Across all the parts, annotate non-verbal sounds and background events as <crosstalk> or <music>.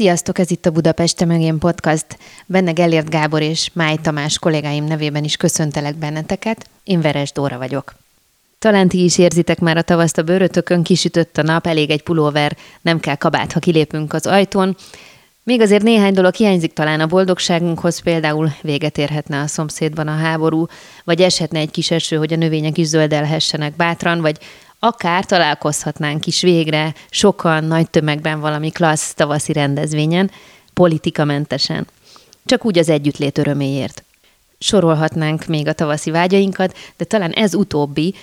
Sziasztok, ez itt a Budapest Megén Podcast. Benne Gellért Gábor és Máj Tamás kollégáim nevében is köszöntelek benneteket. Én Veres Dóra vagyok. Talán ti is érzitek már a tavaszt a bőrötökön, kisütött a nap, elég egy pulóver, nem kell kabát, ha kilépünk az ajtón. Még azért néhány dolog hiányzik talán a boldogságunkhoz, például véget érhetne a szomszédban a háború, vagy eshetne egy kis eső, hogy a növények is zöldelhessenek bátran, vagy akár találkozhatnánk is végre sokan, nagy tömegben valami klassz tavaszi rendezvényen, politikamentesen. Csak úgy az együttlét öröméért. Sorolhatnánk még a tavaszi vágyainkat, de talán ez utóbbi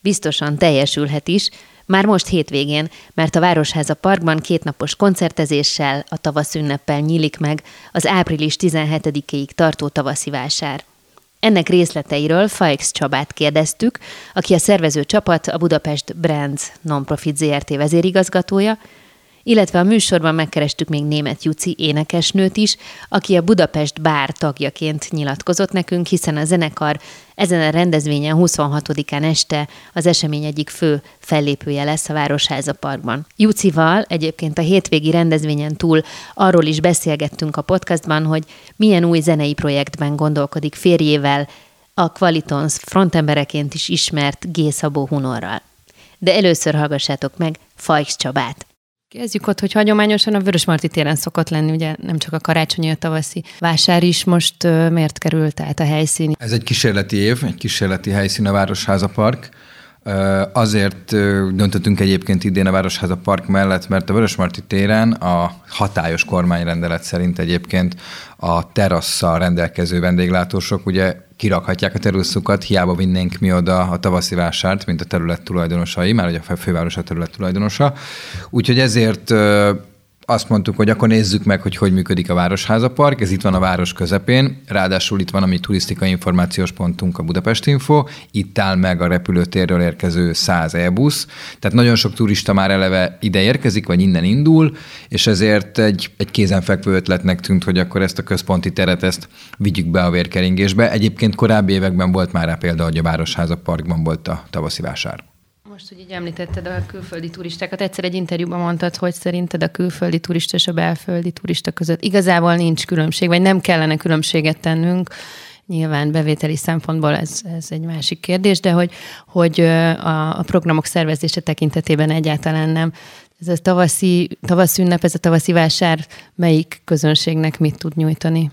biztosan teljesülhet is, már most hétvégén, mert a Városháza Parkban kétnapos koncertezéssel, a tavasz ünneppel nyílik meg az április 17-ig tartó tavaszi vásár. Ennek részleteiről Faix Csabát kérdeztük, aki a szervező csapat, a Budapest Brands Nonprofit ZRT vezérigazgatója, illetve a műsorban megkerestük még német Juci énekesnőt is, aki a Budapest Bár tagjaként nyilatkozott nekünk, hiszen a zenekar ezen a rendezvényen 26-án este az esemény egyik fő fellépője lesz a Városháza Parkban. Jucival egyébként a hétvégi rendezvényen túl arról is beszélgettünk a podcastban, hogy milyen új zenei projektben gondolkodik férjével, a Qualitons frontembereként is ismert G. Szabó Hunorral. De először hallgassátok meg Fajks Csabát. Kezdjük ott, hogy hagyományosan a Vörösmarty téren szokott lenni, ugye nem csak a karácsonyi, a tavaszi vásár is. Most uh, miért került át a helyszín? Ez egy kísérleti év, egy kísérleti helyszín a Városháza Park. Azért döntöttünk egyébként idén a Városháza Park mellett, mert a Vörösmarty téren a hatályos kormányrendelet szerint egyébként a terasszal rendelkező vendéglátósok ugye kirakhatják a teraszukat, hiába vinnénk mi oda a tavaszi vásárt, mint a terület tulajdonosai, már ugye a főváros a terület tulajdonosa. Úgyhogy ezért azt mondtuk, hogy akkor nézzük meg, hogy hogy működik a Városháza Park. Ez itt van a város közepén, ráadásul itt van a mi turisztikai információs pontunk, a Budapest Info, itt áll meg a repülőtérről érkező 100 e-busz, tehát nagyon sok turista már eleve ide érkezik, vagy innen indul, és ezért egy, egy kézenfekvő ötletnek tűnt, hogy akkor ezt a központi teret, ezt vigyük be a vérkeringésbe. Egyébként korábbi években volt már rá példa, hogy a Városháza Parkban volt a tavaszi vásár. Most, hogy így említetted a külföldi turistákat, egyszer egy interjúban mondtad, hogy szerinted a külföldi turista és a belföldi turista között igazából nincs különbség, vagy nem kellene különbséget tennünk. Nyilván bevételi szempontból ez, ez egy másik kérdés, de hogy, hogy a, a programok szervezése tekintetében egyáltalán nem. Ez a tavaszi, tavaszi ünnep, ez a tavaszi vásár melyik közönségnek mit tud nyújtani?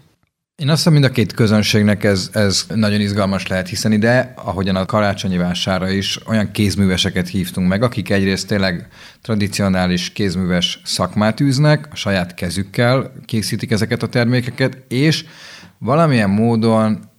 Én azt hiszem, mind a két közönségnek ez, ez nagyon izgalmas lehet, hiszen ide, ahogyan a karácsonyi vására is, olyan kézműveseket hívtunk meg, akik egyrészt tényleg tradicionális kézműves szakmát űznek, a saját kezükkel készítik ezeket a termékeket, és valamilyen módon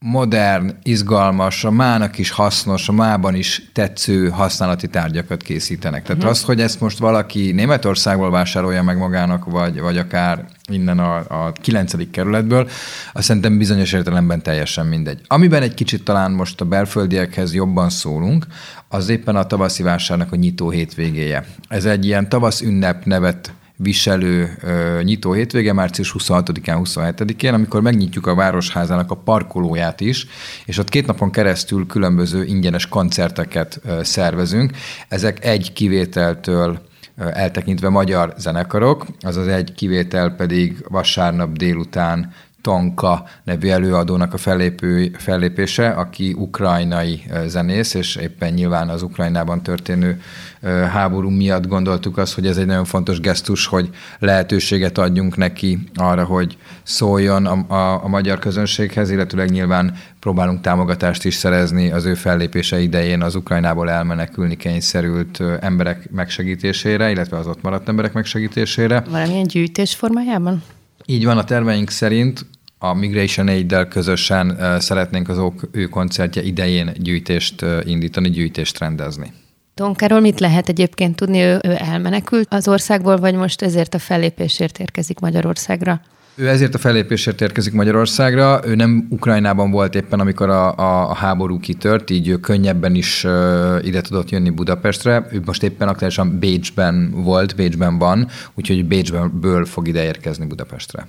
modern, izgalmas, a mának is hasznos, a mában is tetsző használati tárgyakat készítenek. Tehát uh-huh. az, hogy ezt most valaki Németországból vásárolja meg magának, vagy, vagy akár innen a, a 9. kerületből, azt szerintem bizonyos értelemben teljesen mindegy. Amiben egy kicsit talán most a belföldiekhez jobban szólunk, az éppen a tavaszi vásárnak a nyitó hétvégéje. Ez egy ilyen tavasz ünnep nevet viselő ö, nyitó hétvége, március 26-án, 27-én, amikor megnyitjuk a Városházának a parkolóját is, és ott két napon keresztül különböző ingyenes koncerteket szervezünk. Ezek egy kivételtől eltekintve magyar zenekarok, azaz egy kivétel pedig vasárnap délután Tonka nevű előadónak a fellépő, fellépése, aki ukrajnai zenész, és éppen nyilván az Ukrajnában történő háború miatt gondoltuk azt, hogy ez egy nagyon fontos gesztus, hogy lehetőséget adjunk neki arra, hogy szóljon a, a, a magyar közönséghez, illetőleg nyilván próbálunk támogatást is szerezni az ő fellépése idején az Ukrajnából elmenekülni kényszerült emberek megsegítésére, illetve az ott maradt emberek megsegítésére. Valamilyen gyűjtés formájában? Így van, a terveink szerint a Migration Aid-del közösen szeretnénk az ő koncertje idején gyűjtést indítani, gyűjtést rendezni. Tonkáról mit lehet egyébként tudni? Ő, ő elmenekült az országból, vagy most ezért a fellépésért érkezik Magyarországra? Ő ezért a fellépésért érkezik Magyarországra. Ő nem Ukrajnában volt éppen, amikor a, a, a háború kitört, így ő könnyebben is uh, ide tudott jönni Budapestre. Ő most éppen aktuálisan Bécsben volt, Bécsben van, úgyhogy Bécsből fog ide érkezni Budapestre.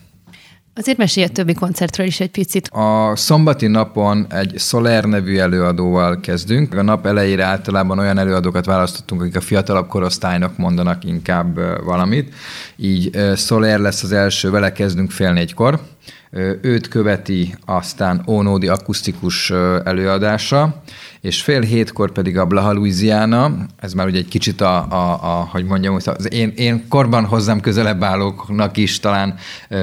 Azért mesélj a többi koncertről is egy picit. A szombati napon egy Soler nevű előadóval kezdünk. A nap elejére általában olyan előadókat választottunk, akik a fiatalabb korosztálynak mondanak inkább valamit. Így Soler lesz az első, vele kezdünk fél négykor. Őt követi aztán Ónódi akusztikus előadása, és fél hétkor pedig a Blaha Louisiana, ez már ugye egy kicsit a, a, a hogy mondjam, az én, én korban hozzám közelebb állóknak is talán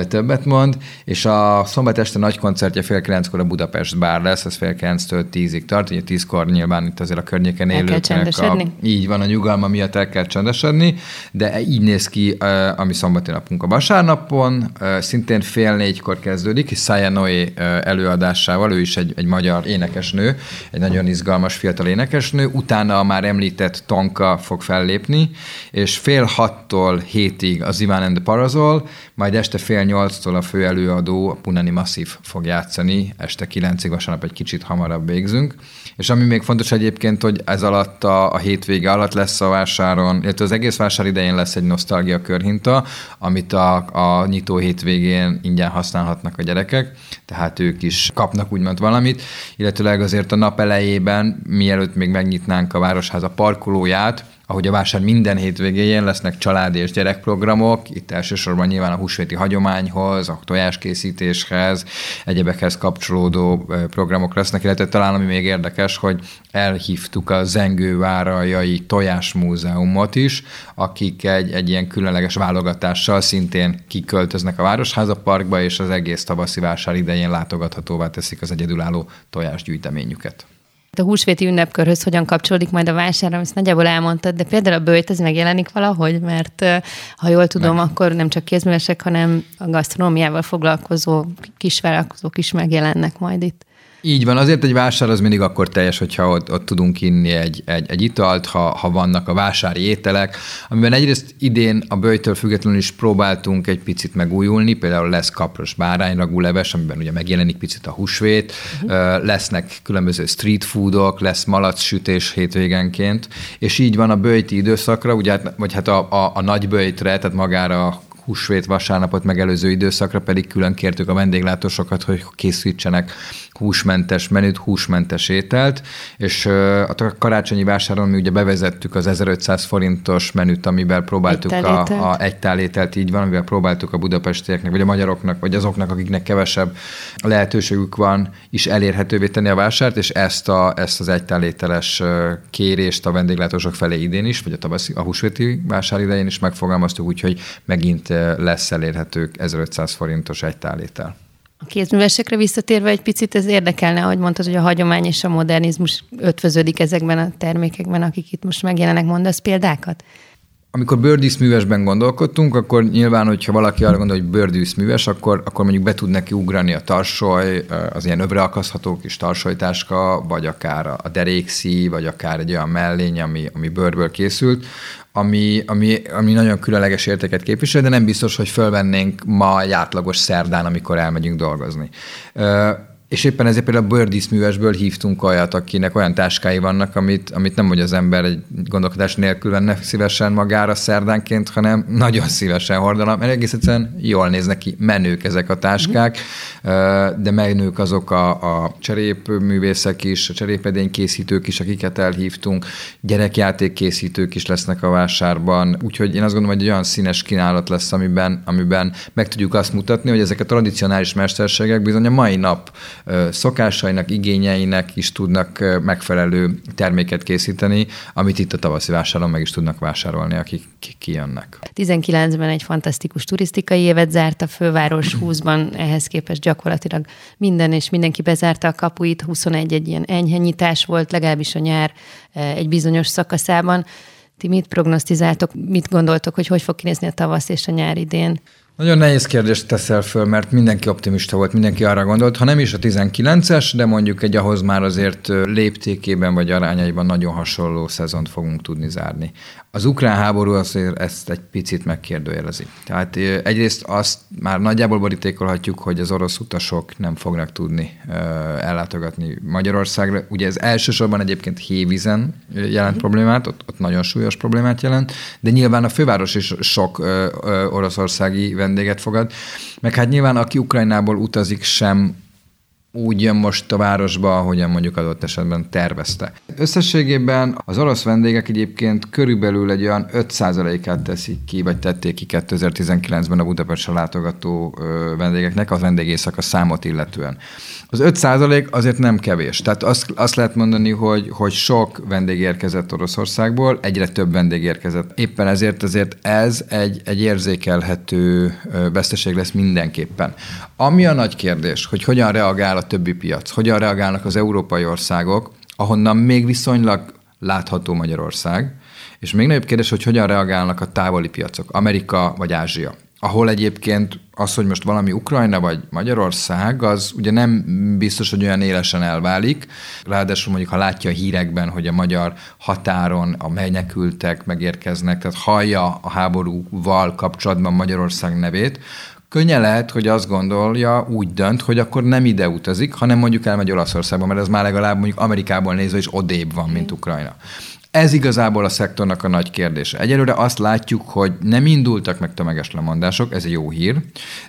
többet mond, és a szombat este nagy koncertje fél kilenckor a Budapest bár lesz, ez fél kilenctől tízig tart, ugye tízkor nyilván itt azért a környéken élőknek a, így van a nyugalma miatt el kell csendesedni, de így néz ki ami szombati napunk a vasárnapon, szintén fél négykor kezdődik, Saya Noé előadásával, ő is egy, egy magyar énekesnő, egy nagyon izgalmas izgalmas fiatal énekesnő, utána a már említett Tonka fog fellépni, és fél hattól hétig az Ivan and the Parazol, majd este fél nyolctól a fő előadó, a Punani Massive fog játszani, este kilencig, vasárnap egy kicsit hamarabb végzünk. És ami még fontos egyébként, hogy ez alatt a, a hétvége alatt lesz a vásáron, illetve az egész vásár idején lesz egy nosztalgia körhinta, amit a, a nyitó hétvégén ingyen használhatnak a gyerekek, tehát ők is kapnak úgymond valamit, illetőleg azért a nap elejében, mielőtt még megnyitnánk a Városháza parkolóját, ahogy a vásár minden hétvégén lesznek családi és gyerekprogramok, itt elsősorban nyilván a húsvéti hagyományhoz, a tojáskészítéshez, egyebekhez kapcsolódó programok lesznek, illetve talán ami még érdekes, hogy elhívtuk a Zengővárajai Tojásmúzeumot is, akik egy, egy ilyen különleges válogatással szintén kiköltöznek a Városháza Parkba, és az egész tavaszi vásár idején látogathatóvá teszik az egyedülálló tojásgyűjteményüket a húsvéti ünnepkörhöz hogyan kapcsolódik majd a vásár, ezt nagyjából elmondtad, de például a bőjt ez megjelenik valahogy, mert ha jól tudom, Meg. akkor nem csak kézművesek, hanem a gasztronómiával foglalkozó kisvállalkozók is megjelennek majd itt. Így van, azért egy vásár az mindig akkor teljes, hogyha ott, ott tudunk inni egy, egy, egy italt, ha, ha vannak a vásári ételek, amiben egyrészt idén a bőjtől függetlenül is próbáltunk egy picit megújulni, például lesz kapros bárányragú leves, amiben ugye megjelenik picit a húsvét, uh-huh. lesznek különböző street foodok, lesz malac sütés hétvégenként, és így van a bőjti időszakra, ugye, hát, vagy hát a, a, a nagy bőjtre, tehát magára húsvét vasárnapot megelőző időszakra pedig külön kértük a vendéglátósokat, hogy készítsenek húsmentes menüt, húsmentes ételt, és a karácsonyi vásáron mi ugye bevezettük az 1500 forintos menüt, amivel próbáltuk egy a, a egy tálételt, így van, amivel próbáltuk a budapestieknek, vagy a magyaroknak, vagy azoknak, akiknek kevesebb lehetőségük van, is elérhetővé tenni a vásárt, és ezt, a, ezt az egy tálételes kérést a vendéglátósok felé idén is, vagy a, tavaszi, a húsvéti vásár idején is megfogalmaztuk, úgyhogy megint lesz elérhetők 1500 forintos egy tálétel. A kézművesekre visszatérve egy picit, ez érdekelne, hogy mondtad, hogy a hagyomány és a modernizmus ötvöződik ezekben a termékekben, akik itt most megjelenek, mondasz példákat? Amikor bőrdíszművesben gondolkodtunk, akkor nyilván, hogyha valaki arra gondol, hogy bőrdíszműves, akkor, akkor mondjuk be tud neki ugrani a tarsoly, az ilyen övreakasztható kis tarsolytáska, vagy akár a derékszí, vagy akár egy olyan mellény, ami, ami bőrből készült, ami, ami, ami nagyon különleges értéket képvisel, de nem biztos, hogy fölvennénk ma egy átlagos szerdán, amikor elmegyünk dolgozni. És éppen ezért például a Birdies művesből hívtunk olyat, akinek olyan táskái vannak, amit, amit nem hogy az ember egy gondolkodás nélkül venne szívesen magára szerdánként, hanem nagyon szívesen hordanak, mert egész egyszerűen jól néznek ki, menők ezek a táskák, de menők azok a, a cserépművészek is, a cserépedény készítők is, akiket elhívtunk, gyerekjáték készítők is lesznek a vásárban, úgyhogy én azt gondolom, hogy egy olyan színes kínálat lesz, amiben, amiben meg tudjuk azt mutatni, hogy ezek a tradicionális mesterségek bizony a mai nap szokásainak, igényeinek is tudnak megfelelő terméket készíteni, amit itt a tavaszi vásáron meg is tudnak vásárolni, akik kijönnek. 19-ben egy fantasztikus turisztikai évet zárt a főváros 20-ban, ehhez képest gyakorlatilag minden és mindenki bezárta a kapuit, 21 egy ilyen enyhe nyitás volt, legalábbis a nyár egy bizonyos szakaszában. Ti mit prognosztizáltok, mit gondoltok, hogy hogy fog kinézni a tavasz és a nyár idén? Nagyon nehéz kérdést teszel föl, mert mindenki optimista volt, mindenki arra gondolt, ha nem is a 19-es, de mondjuk egy ahhoz már azért léptékében vagy arányaiban nagyon hasonló szezont fogunk tudni zárni. Az ukrán háború azért ezt egy picit megkérdőjelezi. Tehát egyrészt azt már nagyjából borítékolhatjuk, hogy az orosz utasok nem fognak tudni ellátogatni Magyarországra. Ugye ez elsősorban egyébként hévízen jelent problémát, ott, ott nagyon súlyos problémát jelent, de nyilván a főváros is sok oroszországi vendéget fogad. Meg hát nyilván aki Ukrajnából utazik sem úgy jön most a városba, ahogyan mondjuk adott esetben tervezte. Összességében az orosz vendégek egyébként körülbelül egy olyan 5%-át teszik ki, vagy tették ki 2019-ben a Budapestre látogató vendégeknek, az vendégészak a számot illetően. Az 5% azért nem kevés. Tehát azt, azt lehet mondani, hogy, hogy sok vendég érkezett Oroszországból, egyre több vendég érkezett. Éppen ezért azért ez egy, egy érzékelhető veszteség lesz mindenképpen. Ami a nagy kérdés, hogy hogyan reagál a többi piac, hogyan reagálnak az európai országok, ahonnan még viszonylag látható Magyarország, és még nagyobb kérdés, hogy hogyan reagálnak a távoli piacok, Amerika vagy Ázsia? Ahol egyébként az, hogy most valami Ukrajna vagy Magyarország, az ugye nem biztos, hogy olyan élesen elválik. Ráadásul mondjuk, ha látja a hírekben, hogy a magyar határon a menekültek megérkeznek, tehát hallja a háborúval kapcsolatban Magyarország nevét, könnye lehet, hogy azt gondolja, úgy dönt, hogy akkor nem ide utazik, hanem mondjuk elmegy Olaszországba, mert ez már legalább mondjuk Amerikából nézve is odébb van, mint Ukrajna. Ez igazából a szektornak a nagy kérdése. Egyelőre azt látjuk, hogy nem indultak meg tömeges lemondások, ez egy jó hír,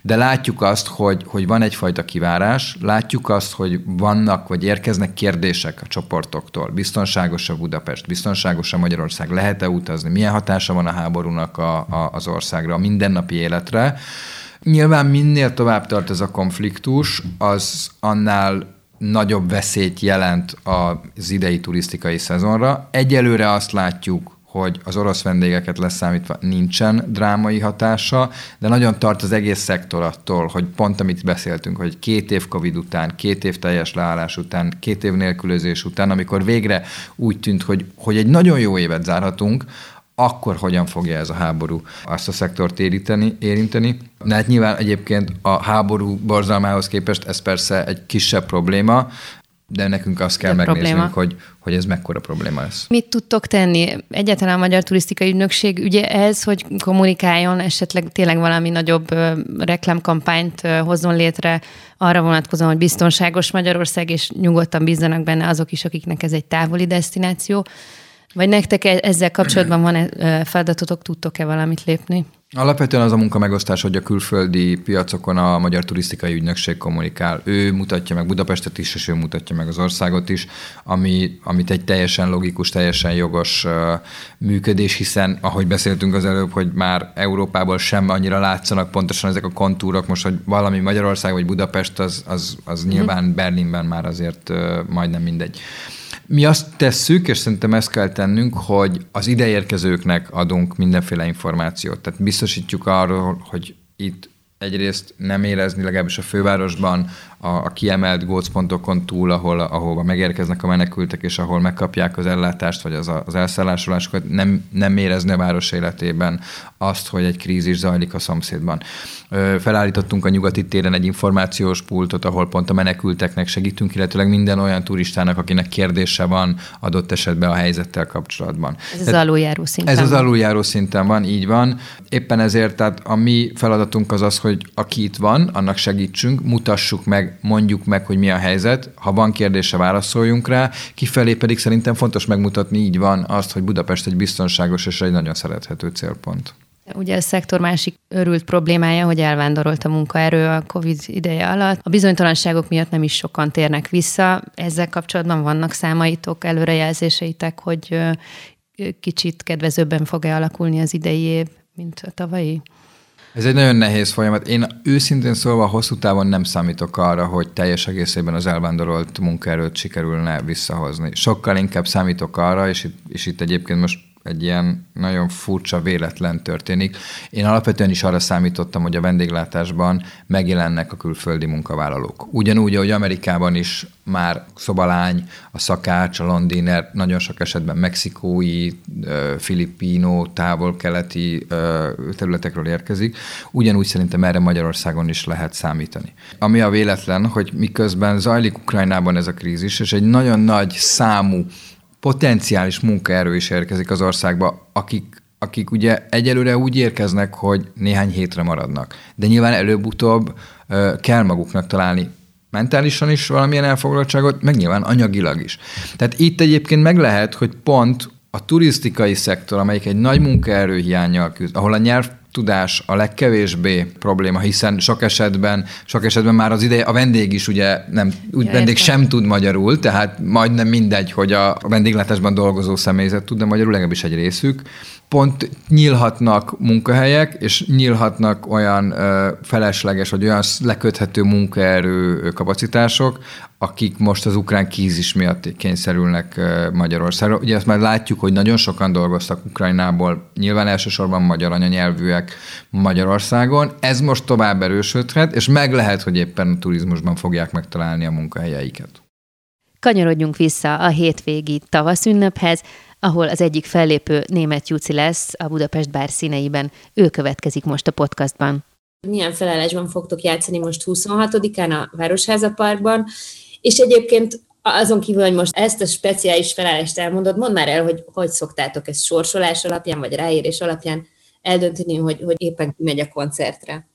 de látjuk azt, hogy, hogy van egyfajta kivárás, látjuk azt, hogy vannak vagy érkeznek kérdések a csoportoktól. Biztonságos a Budapest, biztonságos a Magyarország, lehet-e utazni, milyen hatása van a háborúnak a, a, az országra, a mindennapi életre. Nyilván minél tovább tart ez a konfliktus, az annál nagyobb veszélyt jelent az idei turisztikai szezonra. Egyelőre azt látjuk, hogy az orosz vendégeket leszámítva nincsen drámai hatása, de nagyon tart az egész szektor attól, hogy pont amit beszéltünk, hogy két év Covid után, két év teljes leállás után, két év nélkülözés után, amikor végre úgy tűnt, hogy, hogy egy nagyon jó évet zárhatunk, akkor hogyan fogja ez a háború azt a szektort érinteni, érinteni. De hát nyilván egyébként a háború borzalmához képest ez persze egy kisebb probléma, de nekünk azt kell de megnéznünk, hogy, hogy ez mekkora probléma lesz. Mit tudtok tenni? Egyáltalán a Magyar Turisztikai Ügynökség ugye ez, hogy kommunikáljon, esetleg tényleg valami nagyobb ö, reklámkampányt ö, hozzon létre arra vonatkozóan, hogy biztonságos Magyarország, és nyugodtan bízzanak benne azok is, akiknek ez egy távoli destináció. Vagy nektek e- ezzel kapcsolatban van feladatotok, tudtok-e valamit lépni? Alapvetően az a munka megosztás, hogy a külföldi piacokon a Magyar Turisztikai Ügynökség kommunikál. Ő mutatja meg Budapestet is, és ő mutatja meg az országot is, ami, amit egy teljesen logikus, teljesen jogos uh, működés, hiszen ahogy beszéltünk az előbb, hogy már Európából sem annyira látszanak pontosan ezek a kontúrok, most, hogy valami Magyarország vagy Budapest, az, az, az mm. nyilván Berlinben már azért uh, majdnem mindegy. Mi azt tesszük, és szerintem ezt kell tennünk, hogy az ideérkezőknek adunk mindenféle információt. Tehát biztosítjuk arról, hogy itt egyrészt nem érezni, legalábbis a fővárosban a, a kiemelt gócpontokon túl, ahol, ahova megérkeznek a menekültek, és ahol megkapják az ellátást, vagy az, az elszállásolásokat, nem, nem érezni a város életében azt, hogy egy krízis zajlik a szomszédban. Felállítottunk a nyugati téren egy információs pultot, ahol pont a menekülteknek segítünk, illetőleg minden olyan turistának, akinek kérdése van adott esetben a helyzettel kapcsolatban. Ez az aluljáró szinten Ez van. az aluljáró szinten van, így van. Éppen ezért tehát a mi feladatunk az az, hogy aki itt van, annak segítsünk, mutassuk meg, mondjuk meg, hogy mi a helyzet. Ha van kérdése, válaszoljunk rá. Kifelé pedig szerintem fontos megmutatni, így van, azt, hogy Budapest egy biztonságos és egy nagyon szerethető célpont. Ugye a szektor másik örült problémája, hogy elvándorolt a munkaerő a COVID ideje alatt. A bizonytalanságok miatt nem is sokan térnek vissza. Ezzel kapcsolatban vannak számaitok, előrejelzéseitek, hogy kicsit kedvezőbben fog-e alakulni az idei év, mint a tavalyi? Ez egy nagyon nehéz folyamat. Én őszintén szólva hosszú távon nem számítok arra, hogy teljes egészében az elvándorolt munkaerőt sikerülne visszahozni. Sokkal inkább számítok arra, és itt, és itt egyébként most egy ilyen nagyon furcsa véletlen történik. Én alapvetően is arra számítottam, hogy a vendéglátásban megjelennek a külföldi munkavállalók. Ugyanúgy, ahogy Amerikában is már szobalány, a szakács, a londiner, nagyon sok esetben mexikói, filippino, távol-keleti területekről érkezik. Ugyanúgy szerintem erre Magyarországon is lehet számítani. Ami a véletlen, hogy miközben zajlik Ukrajnában ez a krízis, és egy nagyon nagy számú potenciális munkaerő is érkezik az országba, akik, akik ugye egyelőre úgy érkeznek, hogy néhány hétre maradnak. De nyilván előbb-utóbb kell maguknak találni mentálisan is valamilyen elfoglaltságot, meg nyilván anyagilag is. Tehát itt egyébként meg lehet, hogy pont a turisztikai szektor, amelyik egy nagy munkaerő hiányjal küzd, ahol a nyelv tudás a legkevésbé probléma, hiszen sok esetben, sok esetben már az ideje, a vendég is ugye nem, úgy ja, vendég értem. sem tud magyarul, tehát majdnem mindegy, hogy a vendéglátásban dolgozó személyzet tud, de magyarul legalábbis egy részük pont nyílhatnak munkahelyek, és nyílhatnak olyan ö, felesleges, vagy olyan leköthető munkaerő kapacitások, akik most az ukrán kízis miatt kényszerülnek Magyarországra. Ugye ezt már látjuk, hogy nagyon sokan dolgoztak Ukrajnából, nyilván elsősorban magyar anyanyelvűek Magyarországon. Ez most tovább erősödhet, és meg lehet, hogy éppen a turizmusban fogják megtalálni a munkahelyeiket. Kanyarodjunk vissza a hétvégi tavaszünnephez ahol az egyik fellépő német Juci lesz a Budapest bár színeiben. Ő következik most a podcastban. Milyen felállásban fogtok játszani most 26-án a Városháza Parkban, és egyébként azon kívül, hogy most ezt a speciális felállást elmondod, mondd már el, hogy hogy szoktátok ezt sorsolás alapján, vagy ráérés alapján eldönteni, hogy, hogy éppen ki megy a koncertre?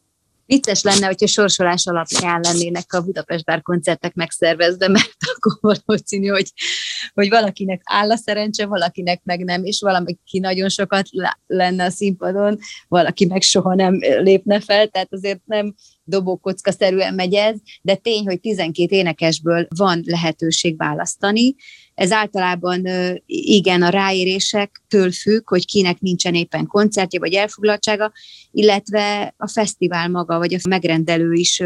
Vicces lenne, hogyha sorsolás alapján lennének a Budapest Bár koncertek megszervezve, mert <laughs> akkor valószínű, hogy, hogy valakinek áll a szerencse, valakinek meg nem, és valaki nagyon sokat lenne a színpadon, valaki meg soha nem lépne fel, tehát azért nem dobókocka-szerűen megy ez, de tény, hogy 12 énekesből van lehetőség választani, ez általában igen a ráérésektől függ, hogy kinek nincsen éppen koncertje vagy elfoglaltsága, illetve a fesztivál maga, vagy a megrendelő is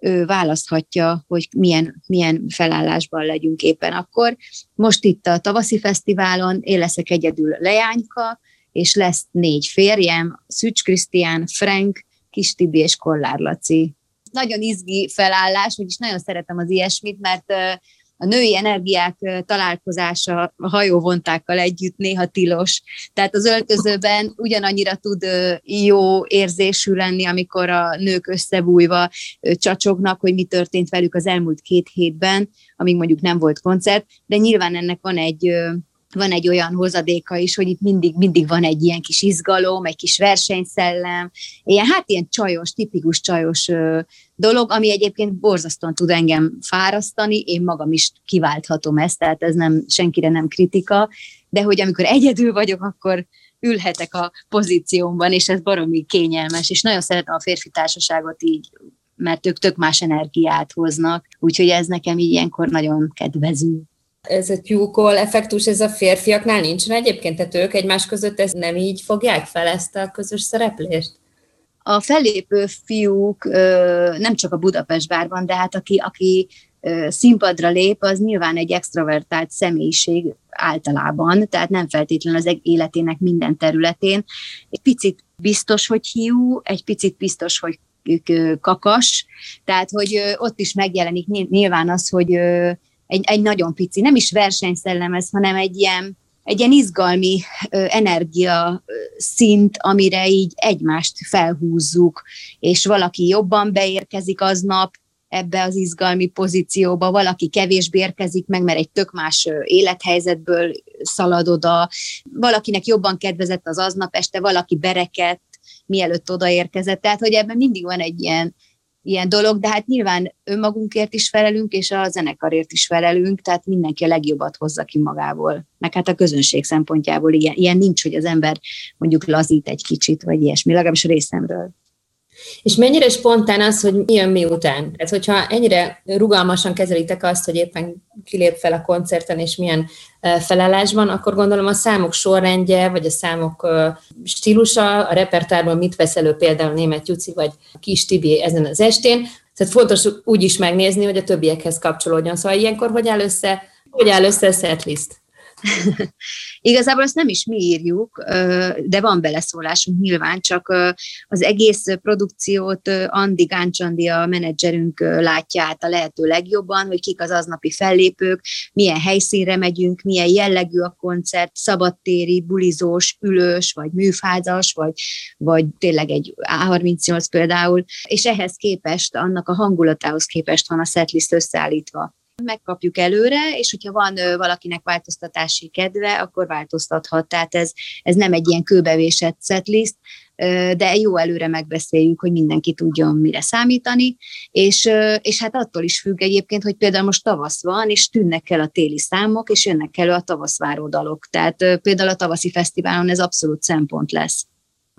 ő választhatja, hogy milyen, milyen felállásban legyünk éppen akkor. Most itt a tavaszi fesztiválon én leszek egyedül leányka, és lesz négy férjem, Szücs Krisztián, Frank, Kis Tibi és Kollár Laci. Nagyon izgi felállás, vagyis nagyon szeretem az ilyesmit, mert a női energiák találkozása a hajóvontákkal együtt néha tilos. Tehát az öltözőben ugyanannyira tud jó érzésű lenni, amikor a nők összebújva csacsognak, hogy mi történt velük az elmúlt két hétben, amíg mondjuk nem volt koncert, de nyilván ennek van egy van egy olyan hozadéka is, hogy itt mindig, mindig van egy ilyen kis izgalom, egy kis versenyszellem, ilyen, hát ilyen csajos, tipikus csajos ö, dolog, ami egyébként borzasztóan tud engem fárasztani, én magam is kiválthatom ezt, tehát ez nem, senkire nem kritika, de hogy amikor egyedül vagyok, akkor ülhetek a pozíciómban, és ez baromi kényelmes, és nagyon szeretem a férfi társaságot így, mert ők tök más energiát hoznak, úgyhogy ez nekem így ilyenkor nagyon kedvező ez a tyúkol effektus, ez a férfiaknál nincsen egyébként, tehát ők egymás között ezt nem így fogják fel ezt a közös szereplést? A fellépő fiúk nem csak a Budapest bárban, de hát aki, aki színpadra lép, az nyilván egy extrovertált személyiség általában, tehát nem feltétlenül az életének minden területén. Egy picit biztos, hogy hiú, egy picit biztos, hogy kakas, tehát hogy ott is megjelenik nyilván az, hogy egy, egy nagyon pici, nem is versenyszellem ez, hanem egy ilyen, egy ilyen izgalmi energia szint, amire így egymást felhúzzuk, és valaki jobban beérkezik aznap ebbe az izgalmi pozícióba, valaki kevésbé érkezik meg, mert egy tök más élethelyzetből szalad oda, valakinek jobban kedvezett az aznap este, valaki bereket, mielőtt odaérkezett. Tehát, hogy ebben mindig van egy ilyen ilyen dolog, de hát nyilván önmagunkért is felelünk, és a zenekarért is felelünk, tehát mindenki a legjobbat hozza ki magából. Meg hát a közönség szempontjából ilyen, ilyen nincs, hogy az ember mondjuk lazít egy kicsit, vagy ilyesmi, legalábbis részemről. És mennyire spontán az, hogy mi jön miután? Tehát, hogyha ennyire rugalmasan kezelitek azt, hogy éppen kilép fel a koncerten, és milyen felállásban, akkor gondolom a számok sorrendje, vagy a számok stílusa, a repertárban mit vesz elő például német Juci, vagy Kis Tibi ezen az estén. Tehát fontos úgy is megnézni, hogy a többiekhez kapcsolódjon. Szóval ilyenkor hogy áll össze, hogy áll össze a setlist? <laughs> Igazából azt nem is mi írjuk, de van beleszólásunk nyilván, csak az egész produkciót Andi Gáncsandi, a menedzserünk látja át a lehető legjobban, hogy kik az aznapi fellépők, milyen helyszínre megyünk, milyen jellegű a koncert, szabadtéri, bulizós, ülős, vagy műfázas, vagy, vagy tényleg egy A38 például, és ehhez képest, annak a hangulatához képest van a setlist összeállítva megkapjuk előre, és hogyha van valakinek változtatási kedve, akkor változtathat. Tehát ez, ez nem egy ilyen kőbevésett setlist, de jó előre megbeszéljük, hogy mindenki tudjon mire számítani, és, és hát attól is függ egyébként, hogy például most tavasz van, és tűnnek el a téli számok, és jönnek elő a tavaszváró dalok. Tehát például a tavaszi fesztiválon ez abszolút szempont lesz.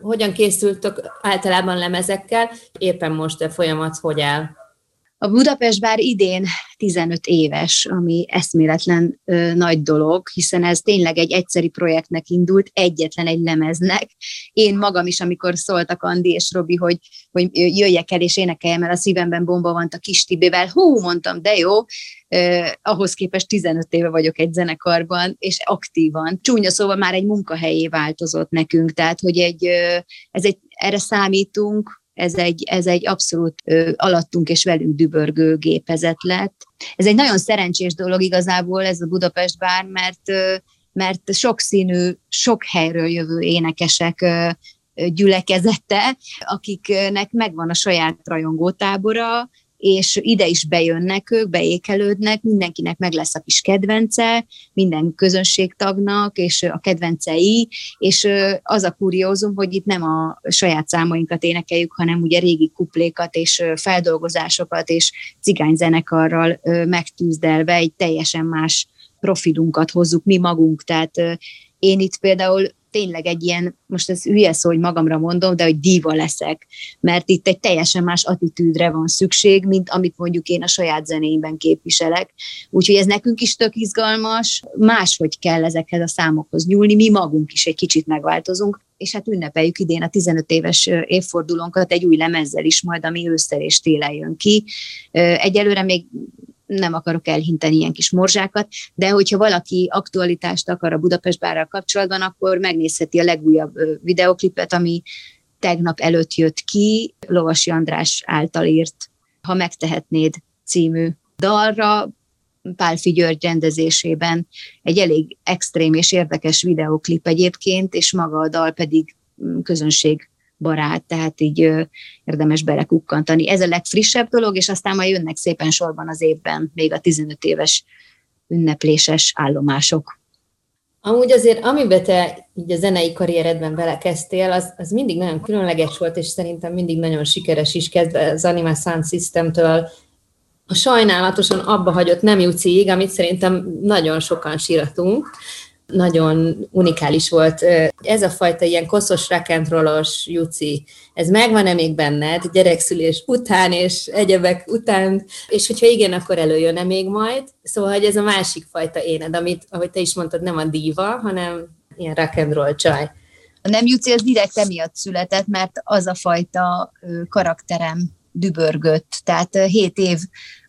Hogyan készültök általában lemezekkel? Éppen most a folyamat hogy áll? A Budapest bár idén 15 éves, ami eszméletlen ö, nagy dolog, hiszen ez tényleg egy egyszeri projektnek indult, egyetlen egy lemeznek. Én magam is, amikor szóltak Andi és Robi, hogy, hogy jöjjek el és énekeljem el, a szívemben bomba van a kis Tibével, hú, mondtam, de jó, eh, ahhoz képest 15 éve vagyok egy zenekarban, és aktívan. Csúnya szóval már egy munkahelyé változott nekünk, tehát hogy egy, ez egy, erre számítunk, ez egy, ez egy abszolút ö, alattunk és velünk dübörgő gépezet lett. Ez egy nagyon szerencsés dolog igazából ez a Budapest bár, mert, ö, mert sokszínű, sok helyről jövő énekesek ö, gyülekezete, akiknek megvan a saját rajongótábora, és ide is bejönnek ők, beékelődnek, mindenkinek meg lesz a kis kedvence, minden közönségtagnak, és a kedvencei, és az a kuriózum, hogy itt nem a saját számainkat énekeljük, hanem ugye régi kuplékat és feldolgozásokat és cigányzenekarral megtűzdelve egy teljesen más profilunkat hozzuk mi magunk, tehát én itt például tényleg egy ilyen, most ez hülye szó, hogy magamra mondom, de hogy díva leszek, mert itt egy teljesen más attitűdre van szükség, mint amit mondjuk én a saját zenéimben képviselek. Úgyhogy ez nekünk is tök izgalmas, máshogy kell ezekhez a számokhoz nyúlni, mi magunk is egy kicsit megváltozunk, és hát ünnepeljük idén a 15 éves évfordulónkat egy új lemezzel is majd, ami ősszel és télen jön ki. Egyelőre még nem akarok elhinteni ilyen kis morzsákat, de hogyha valaki aktualitást akar a Budapest bárral kapcsolatban, akkor megnézheti a legújabb videoklipet, ami tegnap előtt jött ki, Lovasi András által írt Ha megtehetnéd című dalra, Pálfi György rendezésében. Egy elég extrém és érdekes videoklip egyébként, és maga a dal pedig mm, közönség barát, tehát így érdemes belekukkantani. Ez a legfrissebb dolog, és aztán majd jönnek szépen sorban az évben még a 15 éves ünnepléses állomások. Amúgy azért, amiben te így a zenei karrieredben belekezdtél, az, az mindig nagyon különleges volt, és szerintem mindig nagyon sikeres is, kezdve az Animal Sound System-től a sajnálatosan abba hagyott nem jutsig, amit szerintem nagyon sokan síratunk, nagyon unikális volt. Ez a fajta ilyen koszos rock'n'rollos juci, ez megvan-e még benned gyerekszülés után és egyebek után, és hogyha igen, akkor előjön-e még majd? Szóval, hogy ez a másik fajta éned, amit, ahogy te is mondtad, nem a díva, hanem ilyen rock'n'roll csaj. A nem juci az direkt emiatt született, mert az a fajta karakterem dübörgött. Tehát hét év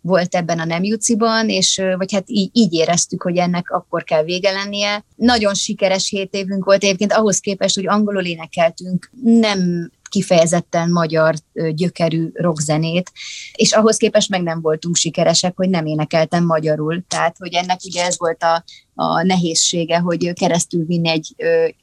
volt ebben a nem juciban, és vagy hát így, így éreztük, hogy ennek akkor kell vége lennie. Nagyon sikeres hét évünk volt egyébként ahhoz képest, hogy angolul énekeltünk, nem kifejezetten magyar gyökerű rockzenét, és ahhoz képest meg nem voltunk sikeresek, hogy nem énekeltem magyarul. Tehát, hogy ennek ugye ez volt a, a nehézsége, hogy keresztül vinni egy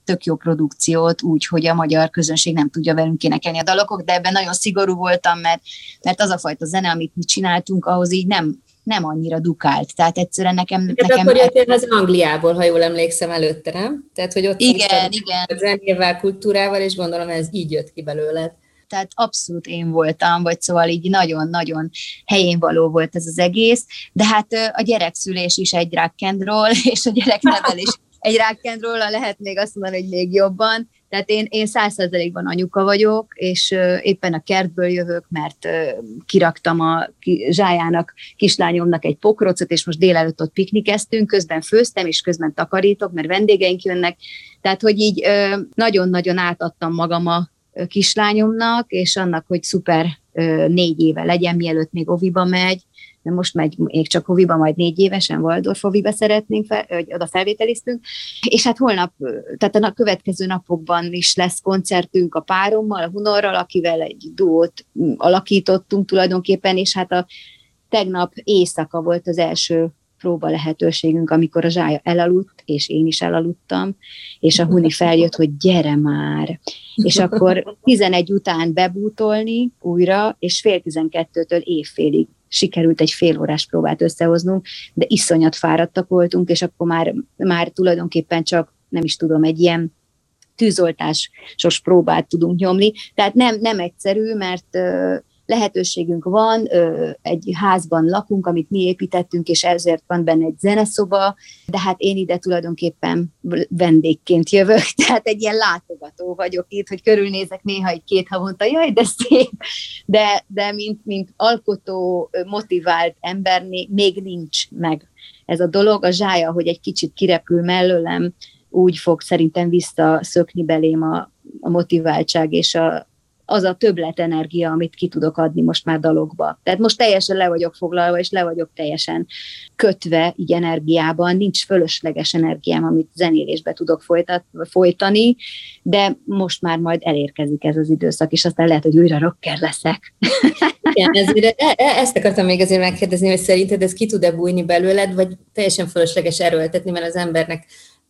tök jó produkciót úgy, hogy a magyar közönség nem tudja velünk énekelni a dalokok, de ebben nagyon szigorú voltam, mert, mert az a fajta zene, amit mi csináltunk, ahhoz így nem, nem annyira dukált. Tehát egyszerűen nekem... Hát nekem akkor jöttél az Angliából, ha jól emlékszem előtte, nem? Tehát, hogy ott igen, igen. a zenével, kultúrával, és gondolom ez így jött ki belőled. Tehát abszolút én voltam, vagy szóval így nagyon-nagyon helyén való volt ez az egész, de hát a gyerekszülés is egy rock'n'roll, <laughs> és a gyereknevelés <laughs> egy rock'n'roll, lehet még azt mondani, hogy még jobban, tehát én, én százszerzelékban anyuka vagyok, és éppen a kertből jövök, mert kiraktam a zsájának, kislányomnak egy pokrocot, és most délelőtt ott piknikeztünk, közben főztem, és közben takarítok, mert vendégeink jönnek. Tehát, hogy így nagyon-nagyon átadtam magam a kislányomnak, és annak, hogy szuper négy éve legyen, mielőtt még oviba megy, de most megy még csak Hoviba, majd négy évesen Waldorf Hoviba szeretnénk, fel, hogy oda felvételiztünk, és hát holnap, tehát a következő napokban is lesz koncertünk a párommal, a Hunorral, akivel egy duót alakítottunk tulajdonképpen, és hát a tegnap éjszaka volt az első próba lehetőségünk, amikor a zsája elaludt, és én is elaludtam, és a huni feljött, hogy gyere már. És akkor 11 után bebútolni újra, és fél 12-től évfélig sikerült egy fél órás próbát összehoznunk, de iszonyat fáradtak voltunk, és akkor már, már tulajdonképpen csak, nem is tudom, egy ilyen tűzoltásos próbát tudunk nyomni. Tehát nem, nem egyszerű, mert lehetőségünk van, egy házban lakunk, amit mi építettünk, és ezért van benne egy zeneszoba, de hát én ide tulajdonképpen vendégként jövök, <laughs> tehát egy ilyen látogató vagyok itt, hogy körülnézek néha egy két havonta, jaj, de szép, de, de mint, mint alkotó, motivált ember még nincs meg ez a dolog. A zsája, hogy egy kicsit kirepül mellőlem, úgy fog szerintem visszaszökni belém a, a motiváltság és a, az a többlet energia, amit ki tudok adni most már dalokba. Tehát most teljesen le vagyok foglalva, és le vagyok teljesen kötve így energiában, nincs fölösleges energiám, amit zenélésbe tudok folytat, folytani, de most már majd elérkezik ez az időszak, és aztán lehet, hogy újra rocker leszek. Igen, ezért, e, e, ezt akartam még azért megkérdezni, hogy szerinted ez ki tud-e bújni belőled, vagy teljesen fölösleges erőltetni, mert az embernek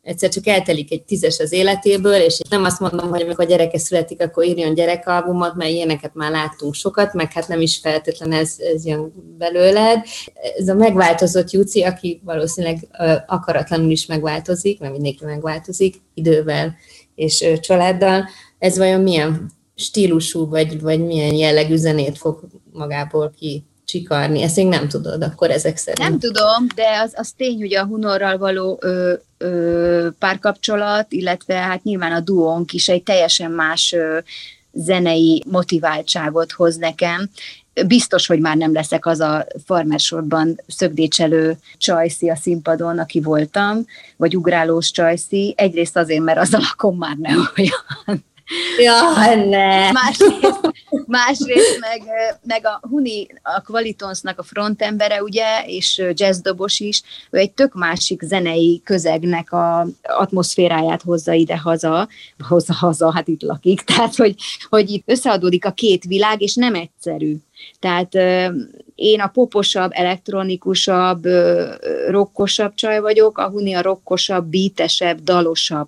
egyszer csak eltelik egy tízes az életéből, és nem azt mondom, hogy amikor a gyereke születik, akkor írjon gyerekalbumot, mert ilyeneket már láttunk sokat, meg hát nem is feltétlen ez, ez jön belőled. Ez a megváltozott Juci, aki valószínűleg akaratlanul is megváltozik, mert mindenki megváltozik idővel és családdal, ez vajon milyen stílusú, vagy, vagy milyen jellegű zenét fog magából ki csikarni. Ezt még nem tudod, akkor ezek szerint. Nem tudom, de az, az tény, hogy a Hunorral való ö, ö, párkapcsolat, illetve hát nyilván a duónk is egy teljesen más ö, zenei motiváltságot hoz nekem. Biztos, hogy már nem leszek az a farmersorban szögdécselő csajszi a színpadon, aki voltam, vagy ugrálós csajszi. Egyrészt azért, mert az alakom már nem olyan. Ja, ne. Másrészt, másrészt meg, meg a Huni, a Qualitonsnak a frontembere, ugye, és jazzdobos is, ő egy tök másik zenei közegnek a atmoszféráját hozza ide-haza, hozza haza, hát itt lakik, <laughs> tehát, hogy, hogy itt összeadódik a két világ, és nem egyszerű. Tehát én a poposabb, elektronikusabb, rokkosabb csaj vagyok, a a rokkosabb, bítesebb, dalosabb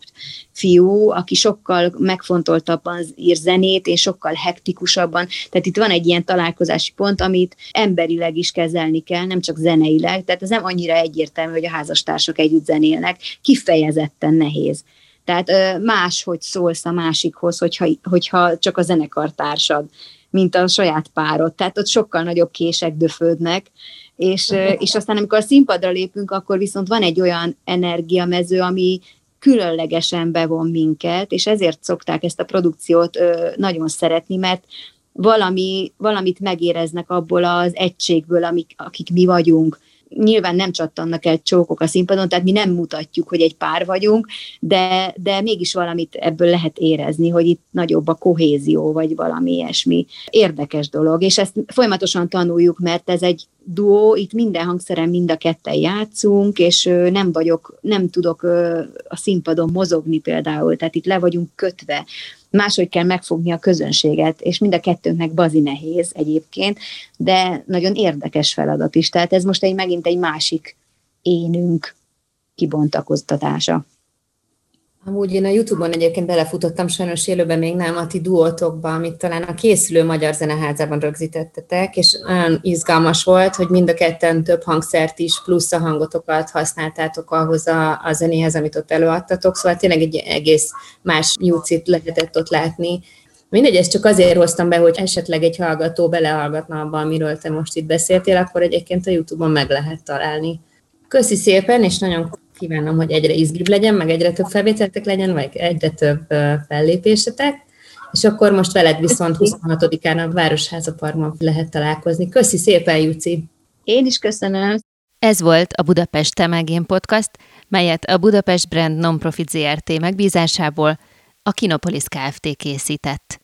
fiú, aki sokkal megfontoltabban ír zenét, és sokkal hektikusabban. Tehát itt van egy ilyen találkozási pont, amit emberileg is kezelni kell, nem csak zeneileg. Tehát ez nem annyira egyértelmű, hogy a házastársak együtt zenélnek. Kifejezetten nehéz. Tehát más, hogy szólsz a másikhoz, hogyha, hogyha csak a zenekartársad mint a saját párod. Tehát ott sokkal nagyobb kések döfődnek, és, és aztán amikor a színpadra lépünk, akkor viszont van egy olyan energiamező, ami különlegesen bevon minket, és ezért szokták ezt a produkciót nagyon szeretni, mert valami, valamit megéreznek abból az egységből, amik, akik mi vagyunk, nyilván nem csattannak el csókok a színpadon, tehát mi nem mutatjuk, hogy egy pár vagyunk, de, de mégis valamit ebből lehet érezni, hogy itt nagyobb a kohézió, vagy valami ilyesmi. Érdekes dolog, és ezt folyamatosan tanuljuk, mert ez egy duó, itt minden hangszeren mind a ketten játszunk, és nem vagyok, nem tudok a színpadon mozogni például, tehát itt le vagyunk kötve máshogy kell megfogni a közönséget, és mind a kettőnknek bazi nehéz egyébként, de nagyon érdekes feladat is. Tehát ez most egy megint egy másik énünk kibontakoztatása. Amúgy én a Youtube-on egyébként belefutottam, sajnos élőben még nem a ti duótokba, amit talán a készülő Magyar Zeneházában rögzítettetek, és olyan izgalmas volt, hogy mind a ketten több hangszert is, plusz a hangotokat használtátok ahhoz a, a zenéhez, amit ott előadtatok, szóval tényleg egy egész más nyúcit lehetett ott látni. Mindegy, ezt csak azért hoztam be, hogy esetleg egy hallgató belehallgatna abban, amiről te most itt beszéltél, akkor egyébként a Youtube-on meg lehet találni. Köszi szépen, és nagyon kívánom, hogy egyre izgibb legyen, meg egyre több felvételtek legyen, vagy egyre több fellépésetek. És akkor most veled viszont 26-án a Városháza Parkban lehet találkozni. Köszi szépen, Juci! Én is köszönöm! Ez volt a Budapest Temegén Podcast, melyet a Budapest Brand Nonprofit ZRT megbízásából a Kinopolis Kft. készített.